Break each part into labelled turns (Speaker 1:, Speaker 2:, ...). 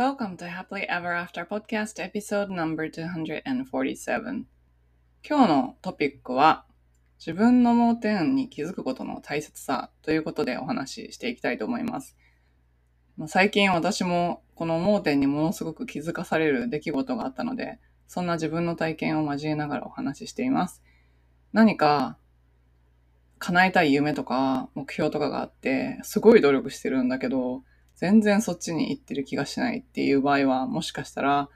Speaker 1: Welcome to Happily Ever After Podcast Episode Number 247今日のトピックは自分の盲点に気づくことの大切さということでお話ししていきたいと思います。最近私もこの盲点にものすごく気づかされる出来事があったので、そんな自分の体験を交えながらお話ししています。何か叶えたい夢とか目標とかがあって、すごい努力してるんだけど、全然そっちに行ってる気がしないっていう場合は、もしかしたら、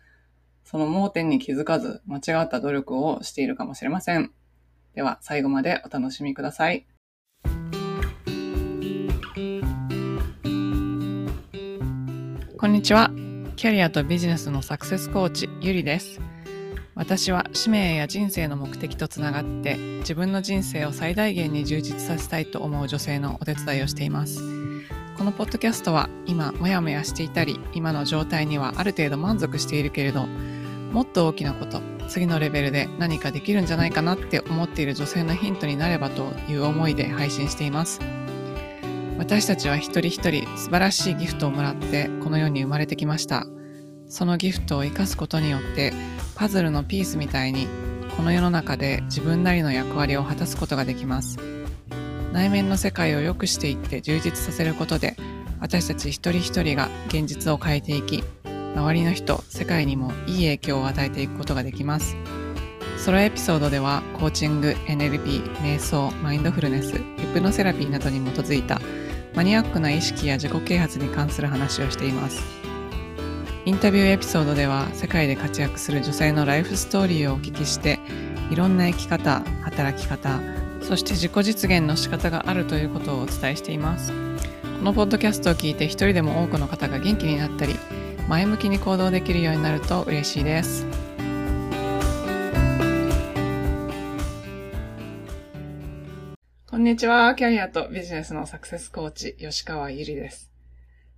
Speaker 1: その盲点に気づかず、間違った努力をしているかもしれません。では、最後までお楽しみください。こんにちは。キャリアとビジネスのサクセスコーチ、ゆりです。私は使命や人生の目的とつながって自分の人生を最大限に充実させたいと思う女性のお手伝いをしています。このポッドキャストは今モヤモヤしていたり今の状態にはある程度満足しているけれどもっと大きなこと次のレベルで何かできるんじゃないかなって思っている女性のヒントになればという思いで配信しています。私たちは一人一人素晴らしいギフトをもらってこの世に生まれてきました。そのギフトを生かすことによってパズルのピースみたいにこの世の中で自分なりの役割を果たすことができます。内面の世界を良くしていって充実させることで私たち一人一人が現実を変えていき周りの人世界にもいい影響を与えていくことができます。ソロエピソードではコーチング NLP 瞑想マインドフルネスヒプノセラピーなどに基づいたマニアックな意識や自己啓発に関する話をしています。インタビューエピソードでは世界で活躍する女性のライフストーリーをお聞きしていろんな生き方働き方そして自己実現の仕方があるということをお伝えしています。このポッドキャストを聞いて一人でも多くの方が元気になったり、前向きに行動できるようになると嬉しいです。こんにちは。キャリアとビジネスのサクセスコーチ、吉川ゆりです、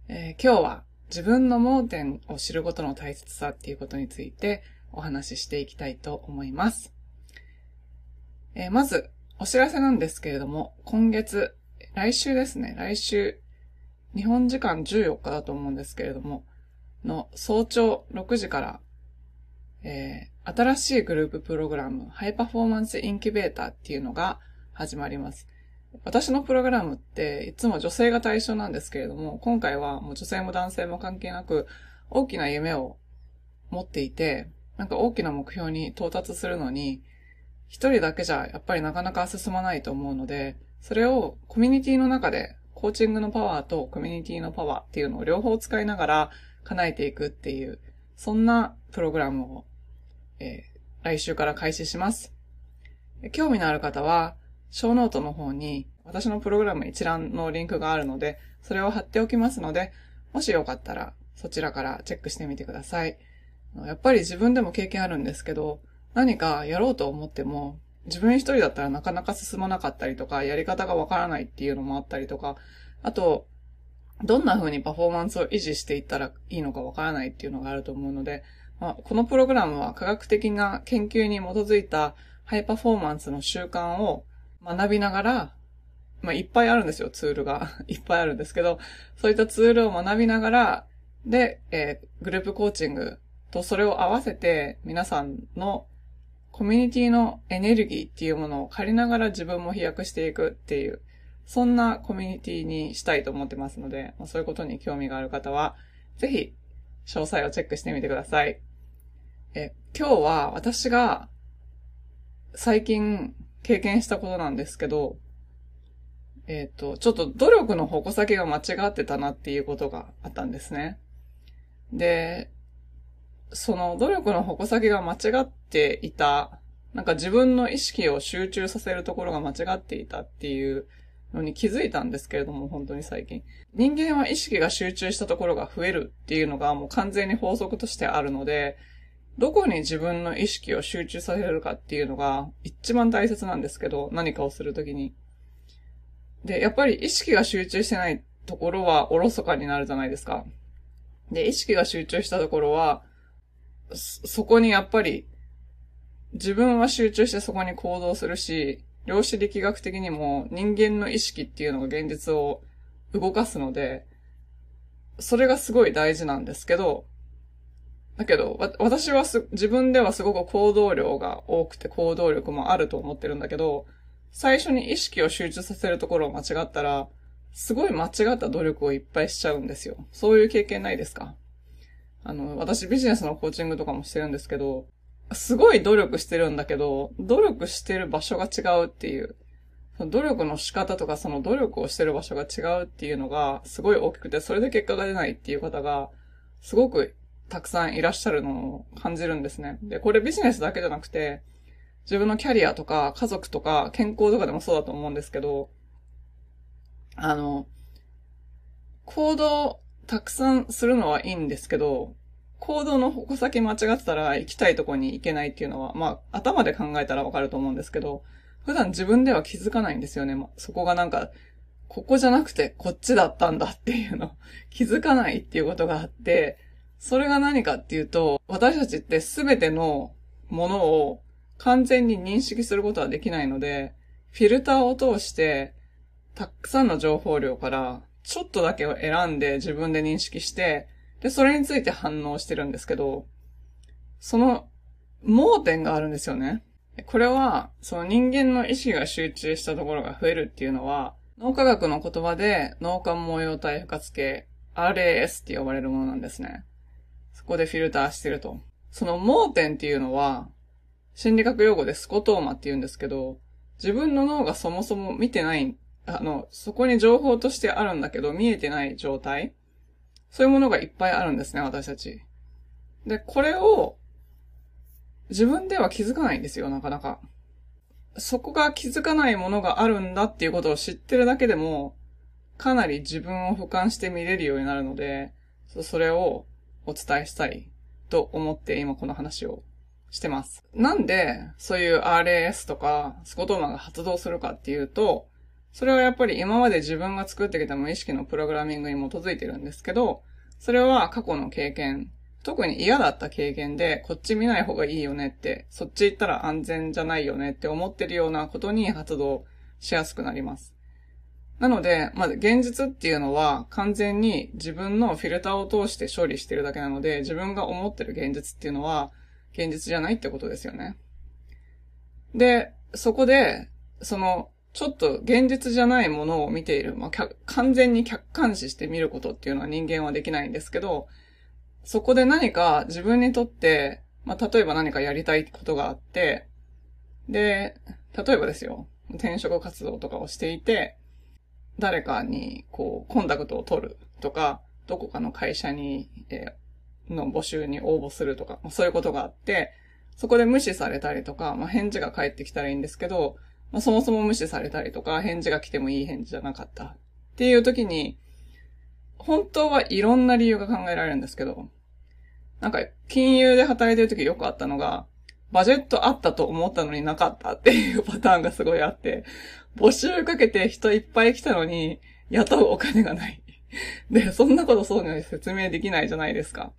Speaker 1: えー、今日は自分の盲点を知ることの大切さっていうことについてお話ししていきたいと思います。えー、まず、お知らせなんですけれども、今月、来週ですね、来週、日本時間14日だと思うんですけれども、の早朝6時から、えー、新しいグループプログラム、ハイパフォーマンスインキュベーターっていうのが始まります。私のプログラムっていつも女性が対象なんですけれども、今回はもう女性も男性も関係なく大きな夢を持っていて、なんか大きな目標に到達するのに、一人だけじゃやっぱりなかなか進まないと思うので、それをコミュニティの中で、コーチングのパワーとコミュニティのパワーっていうのを両方使いながら叶えていくっていう、そんなプログラムを、えー、来週から開始します。興味のある方は、概要ノートの方に私のプログラム一覧のリンクがあるので、それを貼っておきますので、もしよかったらそちらからチェックしてみてください。やっぱり自分でも経験あるんですけど、何かやろうと思っても、自分一人だったらなかなか進まなかったりとか、やり方がわからないっていうのもあったりとか、あと、どんな風にパフォーマンスを維持していったらいいのかわからないっていうのがあると思うので、まあ、このプログラムは科学的な研究に基づいたハイパフォーマンスの習慣を学びながら、まあ、いっぱいあるんですよ、ツールが。いっぱいあるんですけど、そういったツールを学びながら、で、えー、グループコーチングとそれを合わせて皆さんのコミュニティのエネルギーっていうものを借りながら自分も飛躍していくっていう、そんなコミュニティにしたいと思ってますので、ま、そういうことに興味がある方は、ぜひ、詳細をチェックしてみてください。え、今日は私が最近経験したことなんですけど、えっ、ー、と、ちょっと努力の矛先が間違ってたなっていうことがあったんですね。で、その努力の矛先が間違っていた、なんか自分の意識を集中させるところが間違っていたっていうのに気づいたんですけれども、本当に最近。人間は意識が集中したところが増えるっていうのがもう完全に法則としてあるので、どこに自分の意識を集中させるかっていうのが一番大切なんですけど、何かをするときに。で、やっぱり意識が集中してないところはおろそかになるじゃないですか。で、意識が集中したところは、そこにやっぱり、自分は集中してそこに行動するし、量子力学的にも人間の意識っていうのが現実を動かすので、それがすごい大事なんですけど、だけど、私は自分ではすごく行動量が多くて行動力もあると思ってるんだけど、最初に意識を集中させるところを間違ったら、すごい間違った努力をいっぱいしちゃうんですよ。そういう経験ないですか？あの、私ビジネスのコーチングとかもしてるんですけど、すごい努力してるんだけど、努力してる場所が違うっていう。努力の仕方とかその努力をしてる場所が違うっていうのがすごい大きくて、それで結果が出ないっていう方がすごくたくさんいらっしゃるのを感じるんですね。で、これビジネスだけじゃなくて、自分のキャリアとか家族とか健康とかでもそうだと思うんですけど、あの、行動たくさんするのはいいんですけど、行動の矛先間違ってたら行きたいとこに行けないっていうのは、まあ、頭で考えたらわかると思うんですけど、普段自分では気づかないんですよね。まあそこがなんか、ここじゃなくてこっちだったんだっていうの、気づかないっていうことがあって、それが何かっていうと、私たちって全てのものを完全に認識することはできないので、フィルターを通して、たくさんの情報量から、ちょっとだけを選んで自分で認識して、で、それについて反応してるんですけど、その盲点があるんですよね。これは、その人間の意識が集中したところが増えるっていうのは、脳科学の言葉で脳幹模様体不活系 RAS って呼ばれるものなんですね。そこでフィルターしてると。その盲点っていうのは、心理学用語でスコトーマって言うんですけど、自分の脳がそもそも見てない、あの、そこに情報としてあるんだけど見えてない状態そういうものがいっぱいあるんですね、私たち。で、これを自分では気づかないんですよ、なかなか。そこが気づかないものがあるんだっていうことを知ってるだけでも、かなり自分を俯瞰して見れるようになるので、それをお伝えしたいと思って今この話をしてます。なんで、そういう RAS とかスコトーマが発動するかっていうと、それはやっぱり今まで自分が作ってきた無意識のプログラミングに基づいてるんですけど、それは過去の経験、特に嫌だった経験で、こっち見ない方がいいよねって、そっち行ったら安全じゃないよねって思ってるようなことに発動しやすくなります。なので、まず現実っていうのは完全に自分のフィルターを通して処理してるだけなので、自分が思ってる現実っていうのは現実じゃないってことですよね。で、そこで、そのちょっと現実じゃないものを見ている、まあ、完全に客観視して見ることっていうのは人間はできないんですけど、そこで何か自分にとって、まあ、例えば何かやりたいことがあって、で、例えばですよ、転職活動とかをしていて、誰かに、こう、コンタクトを取るとか、どこかの会社に、えー、の募集に応募するとか、まあそういうことがあって、そこで無視されたりとか、まあ、返事が返ってきたらいいんですけど、まあ、そもそも無視されたりとか、返事が来てもいい返事じゃなかったっていう時に、本当はいろんな理由が考えられるんですけど、なんか、金融で働いてる時よくあったのが、バジェットあったと思ったのになかったっていうパターンがすごいあって、募集かけて人いっぱい来たのに、雇うお金がない。で、そんなことそうに説明できないじゃないですか。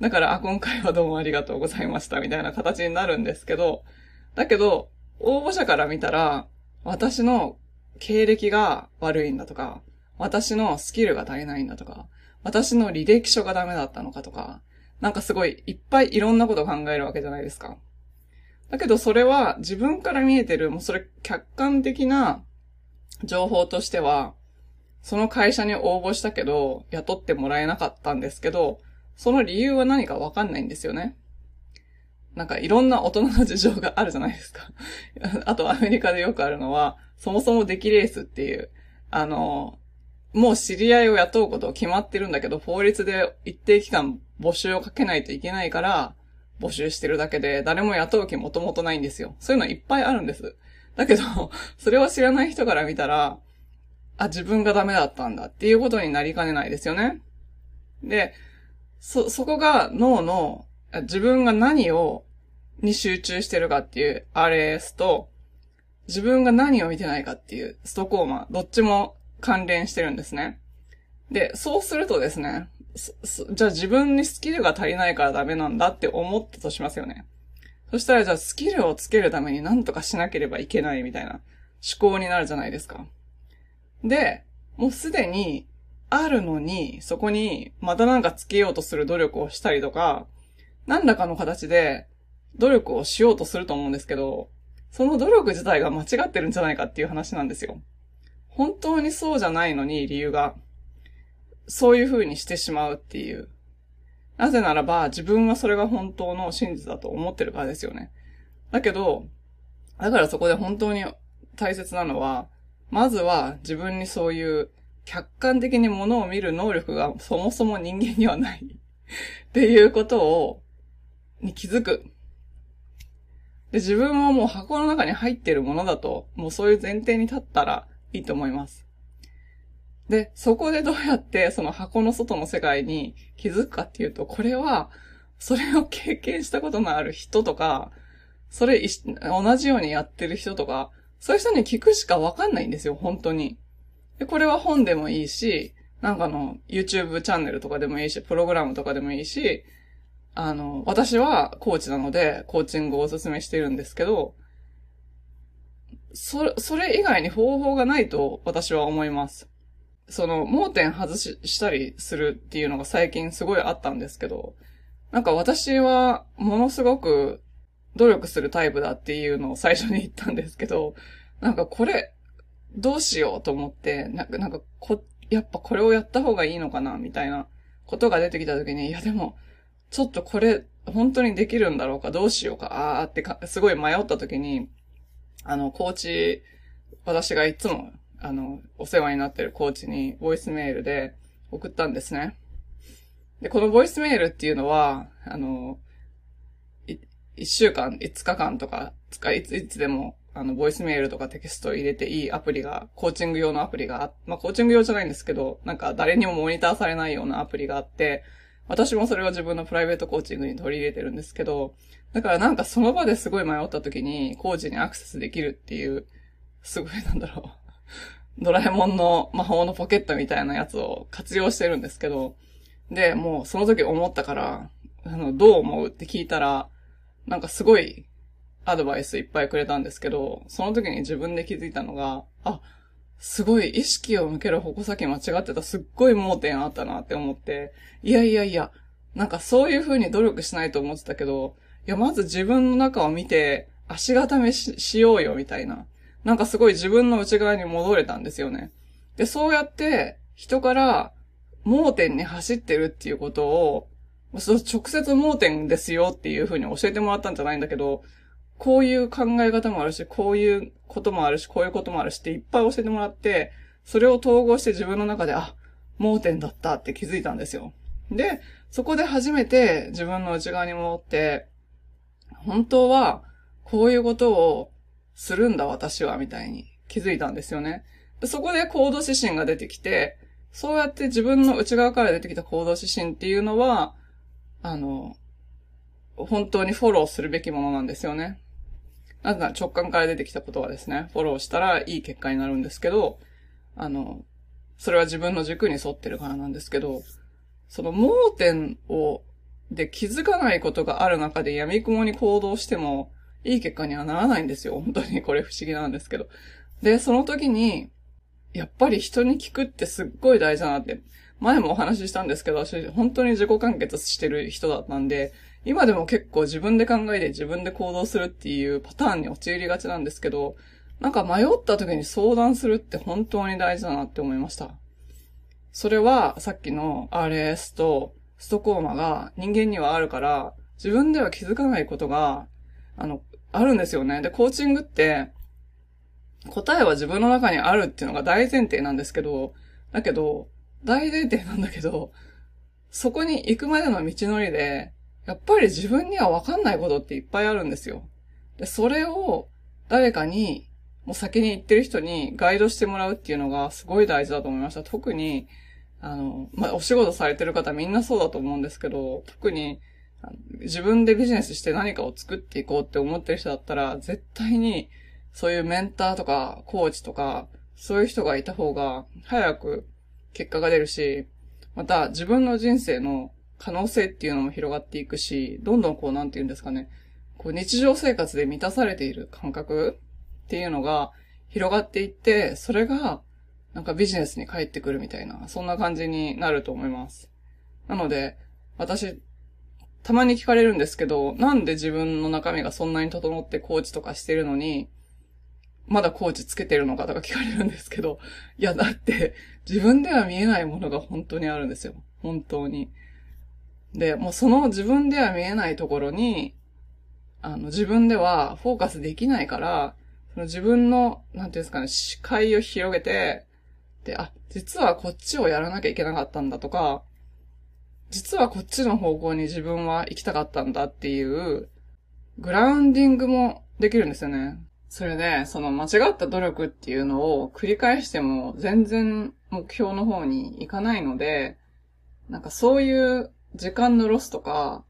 Speaker 1: だから、あ、今回はどうもありがとうございましたみたいな形になるんですけど、だけど、応募者から見たら、私の経歴が悪いんだとか、私のスキルが足りないんだとか、私の履歴書がダメだったのかとか、なんかすごいいっぱいいろんなことを考えるわけじゃないですか。だけどそれは自分から見えてる、もうそれ客観的な情報としては、その会社に応募したけど、雇ってもらえなかったんですけど、その理由は何かわかんないんですよね。なんかいろんな大人の事情があるじゃないですか。あとアメリカでよくあるのは、そもそも出来レースっていう、あの、もう知り合いを雇うこと決まってるんだけど、法律で一定期間募集をかけないといけないから、募集してるだけで、誰も雇う気もともとないんですよ。そういうのいっぱいあるんです。だけど、それを知らない人から見たら、あ、自分がダメだったんだっていうことになりかねないですよね。で、そ、そこが脳の、自分が何をに集中してるかっていう RAS と、自分が何を見てないかっていうストコーマ、どっちも関連してるんですね。で、そうするとですね、じゃあ自分にスキルが足りないからダメなんだって思ったとしますよね。そしたらじゃあスキルをつけるために何とかしなければいけないみたいな思考になるじゃないですか。で、もうすでにあるのに、そこにまたなんかつけようとする努力をしたりとか、何らかの形で努力をしようとすると思うんですけど、その努力自体が間違ってるんじゃないかっていう話なんですよ。本当にそうじゃないのに理由が、そういう風にしてしまうっていう。なぜならば自分はそれが本当の真実だと思ってるからですよね。だけど、だからそこで本当に大切なのは、まずは自分にそういう客観的に物を見る能力がそもそも人間にはないっていうことを、に気づく。で、自分はもう箱の中に入ってるものだと、もうそういう前提に立ったらいいと思います。で、そこでどうやってその箱の外の世界に気づくかっていうと、これは、それを経験したことのある人とか、それ同じようにやってる人とか、そういう人に聞くしかわかんないんですよ、本当に。で、これは本でもいいし、なんかの YouTube チャンネルとかでもいいし、プログラムとかでもいいし、あの、私はコーチなので、コーチングをお勧めしてるんですけど、それ、それ以外に方法がないと私は思います。その、盲点外し、したりするっていうのが最近すごいあったんですけど、なんか私はものすごく努力するタイプだっていうのを最初に言ったんですけど、なんかこれ、どうしようと思って、なんか、なんかこ、やっぱこれをやった方がいいのかなみたいなことが出てきた時に、いやでも、ちょっとこれ、本当にできるんだろうか？どうしようか？あーってか、すごい迷った時に、あの、コーチ、私がいつも、あの、お世話になってるコーチに、ボイスメールで送ったんですね。で、このボイスメールっていうのは、あの、1週間、5日間とか、使い、いつでも、あの、ボイスメールとかテキストを入れていいアプリが、コーチング用のアプリが、まあ、コーチング用じゃないんですけど、なんか誰にもモニターされないようなアプリがあって、私もそれを自分のプライベートコーチングに取り入れてるんですけど、だからなんかその場ですごい迷った時に、コーチにアクセスできるっていう、すごいなんだろう。ドラえもんの魔法のポケットみたいなやつを活用してるんですけど、で、もうその時思ったから、あの、どう思うって聞いたら、なんかすごいアドバイスいっぱいくれたんですけど、その時に自分で気づいたのが、あ、すごい意識を向ける矛先間違ってたすっごい盲点あったなって思って、いやいやいや、なんかそういう風に努力しないと思ってたけど、いや、まず自分の中を見て、足固めしようよ、みたいな。なんかすごい自分の内側に戻れたんですよね。で、そうやって、人から盲点に走ってるっていうことを、そう直接盲点ですよっていうふうに教えてもらったんじゃないんだけど、こういう考え方もあるし、こういうこともあるし、こういうこともあるしっていっぱい教えてもらって、それを統合して自分の中で、あ、盲点だったって気づいたんですよ。で、そこで初めて自分の内側に戻って、本当はこういうことをするんだ私は、みたいに気づいたんですよね。そこで行動指針が出てきて、そうやって自分の内側から出てきた行動指針っていうのは、あの、本当にフォローするべきものなんですよね。なぜなら直感から出てきたことはですね、フォローしたらいい結果になるんですけど、あの、それは自分の軸に沿ってるからなんですけど、その盲点を、で気づかないことがある中で闇雲に行動しても、いい結果にはならないんですよ。本当にこれ不思議なんですけど。で、その時に、やっぱり人に聞くってすっごい大事だなって、前もお話ししたんですけど、私、本当に自己完結してる人だったんで、今でも結構自分で考えて自分で行動するっていうパターンに陥りがちなんですけど、なんか迷った時に相談するって本当に大事だなって思いました。それはさっきの RS とストコーマが人間にはあるから、自分では気づかないことが、あの、あるんですよね。で、コーチングって、答えは自分の中にあるっていうのが大前提なんですけど、だけど、大前提なんだけど、そこに行くまでの道のりで、やっぱり自分にはわかんないことっていっぱいあるんですよ。で、それを誰かに、もう先に行ってる人にガイドしてもらうっていうのがすごい大事だと思いました。特に、あの、まあ、お仕事されてる方みんなそうだと思うんですけど、特に自分でビジネスして何かを作っていこうって思ってる人だったら、絶対にそういうメンターとかコーチとか、そういう人がいた方が早く結果が出るし、また自分の人生の可能性っていうのも広がっていくし、どんどんこう、なんて言うんですかね、こう日常生活で満たされている感覚っていうのが広がっていって、それがなんかビジネスに帰ってくるみたいな、そんな感じになると思います。なので、私、たまに聞かれるんですけど、なんで自分の中身がそんなに整ってコーチとかしてるのに、まだコーチつけてるのかとか聞かれるんですけど、いや、だって、自分では見えないものが本当にあるんですよ。本当に。で、もうその自分では見えないところに、あの、自分ではフォーカスできないから、その自分の、なんていうんですかね、視界を広げて、で、あ、実はこっちをやらなきゃいけなかったんだとか、実はこっちの方向に自分は行きたかったんだっていう、グラウンディングもできるんですよね。それで、その間違った努力っていうのを繰り返しても全然目標の方に行かないので、なんかそういう時間のロスとか、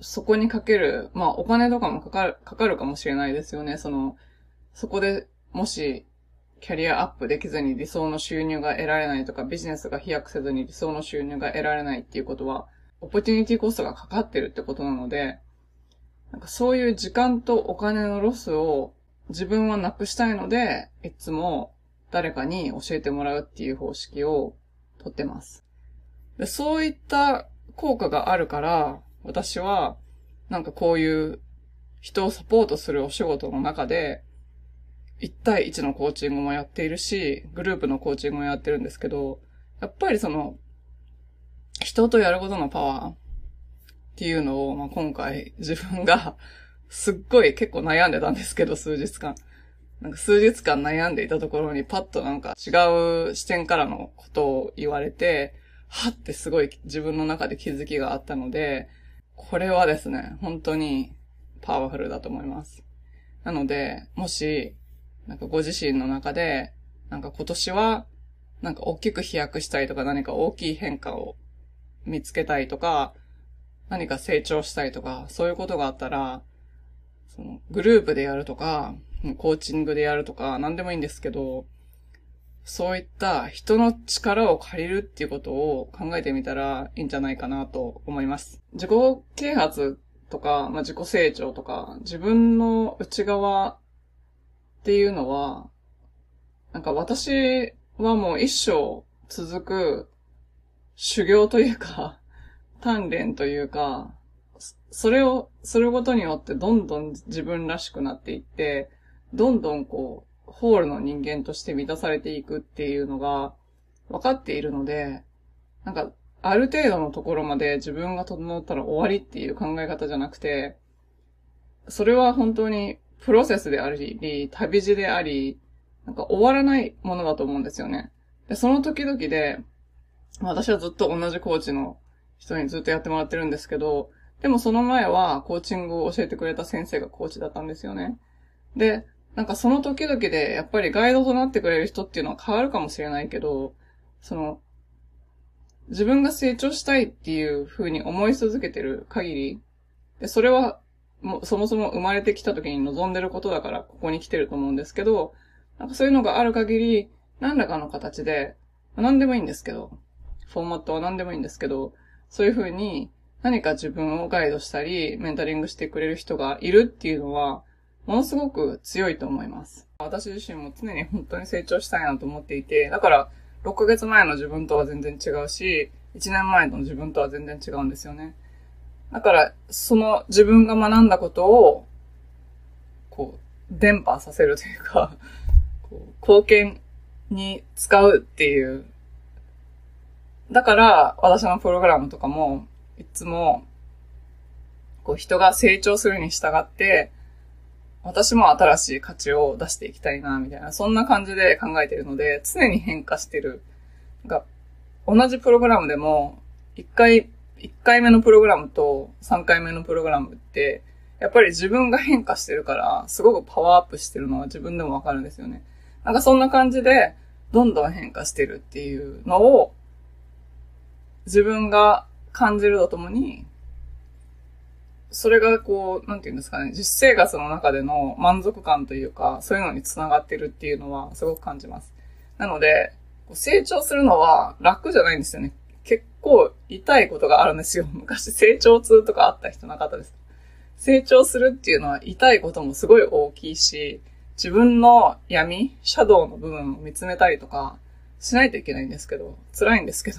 Speaker 1: そこにかける、まあお金とかもかかる、かかるかもしれないですよね。その、そこでもしキャリアアップできずに理想の収入が得られないとか、ビジネスが飛躍せずに理想の収入が得られないっていうことは、オポチュニティコストがかかってるってことなので、なんかそういう時間とお金のロスを自分はなくしたいので、いつも誰かに教えてもらうっていう方式をとってます。でそういった効果があるから、私は、なんかこういう人をサポートするお仕事の中で、1対1のコーチングもやっているし、グループのコーチングもやってるんですけど、やっぱりその、人とやることのパワーっていうのを、まあ、今回自分が すっごい結構悩んでたんですけど、数日間。なんか数日間悩んでいたところにパッとなんか違う視点からのことを言われて、はってすごい自分の中で気づきがあったので、これはですね、本当にパワフルだと思います。なので、もし、なんかご自身の中で、なんか今年は、なんか大きく飛躍したいとか何か大きい変化を見つけたいとか、何か成長したいとか、そういうことがあったら、そのグループでやるとか、コーチングでやるとか、何でもいいんですけど、そういった人の力を借りるっていうことを考えてみたらいいんじゃないかなと思います。自己啓発とか、まあ、自己成長とか、自分の内側っていうのは、なんか私はもう一生続く修行というか、鍛錬というか、それをすることによってどんどん自分らしくなっていって、どんどんこう、ホールの人間として満たされていくっていうのが分かっているので、なんか、ある程度のところまで自分が整ったら終わりっていう考え方じゃなくて、それは本当にプロセスであり、旅路であり、なんか終わらないものだと思うんですよね。で、その時々で、私はずっと同じコーチの人にずっとやってもらってるんですけど、でもその前はコーチングを教えてくれた先生がコーチだったんですよね。で、なんかその時々でやっぱりガイドとなってくれる人っていうのは変わるかもしれないけど、その、自分が成長したいっていう風に思い続けてる限り、で、それはもそもそも生まれてきた時に望んでることだからここに来てると思うんですけど、なんかそういうのがある限り、何らかの形で、何でもいいんですけど、フォーマットは何でもいいんですけど、そういう風に何か自分をガイドしたり、メンタリングしてくれる人がいるっていうのは、ものすごく強いと思います。私自身も常に本当に成長したいなと思っていて、だから、6ヶ月前の自分とは全然違うし、1年前の自分とは全然違うんですよね。だから、その自分が学んだことを、こう、伝播させるというか、こう貢献に使うっていう。だから、私のプログラムとかも、いつも、こう、人が成長するに従って、私も新しい価値を出していきたいな、みたいな、そんな感じで考えてるので、常に変化してる。が、同じプログラムでも、一回1回目のプログラムと3回目のプログラムって、やっぱり自分が変化してるから、すごくパワーアップしてるのは自分でもわかるんですよね。なんかそんな感じで、どんどん変化してるっていうのを、自分が感じるとともに、それがこう、なんていうんですかね、実生活の中での満足感というか、そういうのにつながってるっていうのはすごく感じます。なので、成長するのは楽じゃないんですよね。結構痛いことがあるんですよ。昔成長痛とかあった人の方です。成長するっていうのは痛いこともすごい大きいし、自分の闇、シャドウの部分を見つめたりとかしないといけないんですけど、辛いんですけど。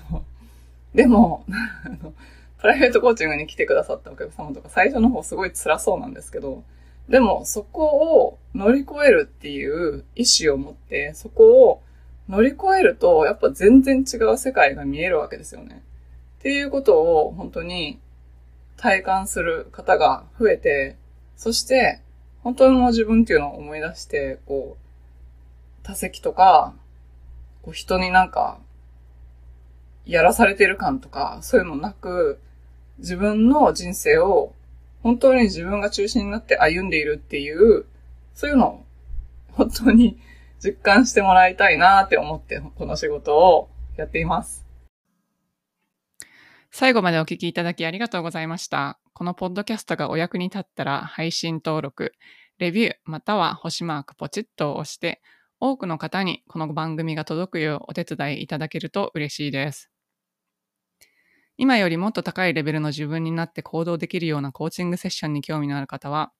Speaker 1: でも、プライベートコーチングに来てくださったお客様とか最初の方すごい辛そうなんですけど、でもそこを乗り越えるっていう意志を持って、そこを乗り越えると、やっぱ全然違う世界が見えるわけですよね。っていうことを本当に体感する方が増えて、そして本当の自分っていうのを思い出して、こう、多席とか、こう人になんか、やらされてる感とか、そういうのなく、自分の人生を本当に自分が中心になって歩んでいるっていう、そういうのを本当に実感してもらいたいなって思って、この仕事をやっています。
Speaker 2: 最後までお聞きいただきありがとうございました。このポッドキャストがお役に立ったら配信登録、レビューまたは星マークポチッと押して、多くの方にこの番組が届くようお手伝いいただけると嬉しいです。今よりもっと高いレベルの自分になって行動できるようなコーチングセッションに興味のある方は、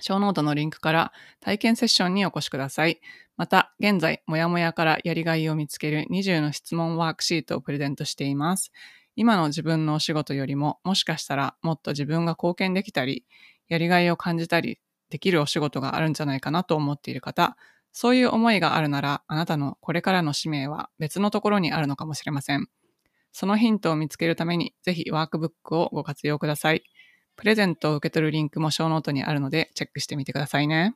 Speaker 2: ショーノートのリンクから体験セッションにお越しください。また、現在、もやもやからやりがいを見つける20の質問ワークシートをプレゼントしています。今の自分のお仕事よりも、もしかしたらもっと自分が貢献できたり、やりがいを感じたりできるお仕事があるんじゃないかなと思っている方、そういう思いがあるなら、あなたのこれからの使命は別のところにあるのかもしれません。そのヒントを見つけるために、ぜひワークブックをご活用ください。プレゼントを受け取るリンクもショーノートにあるので、チェックしてみてくださいね。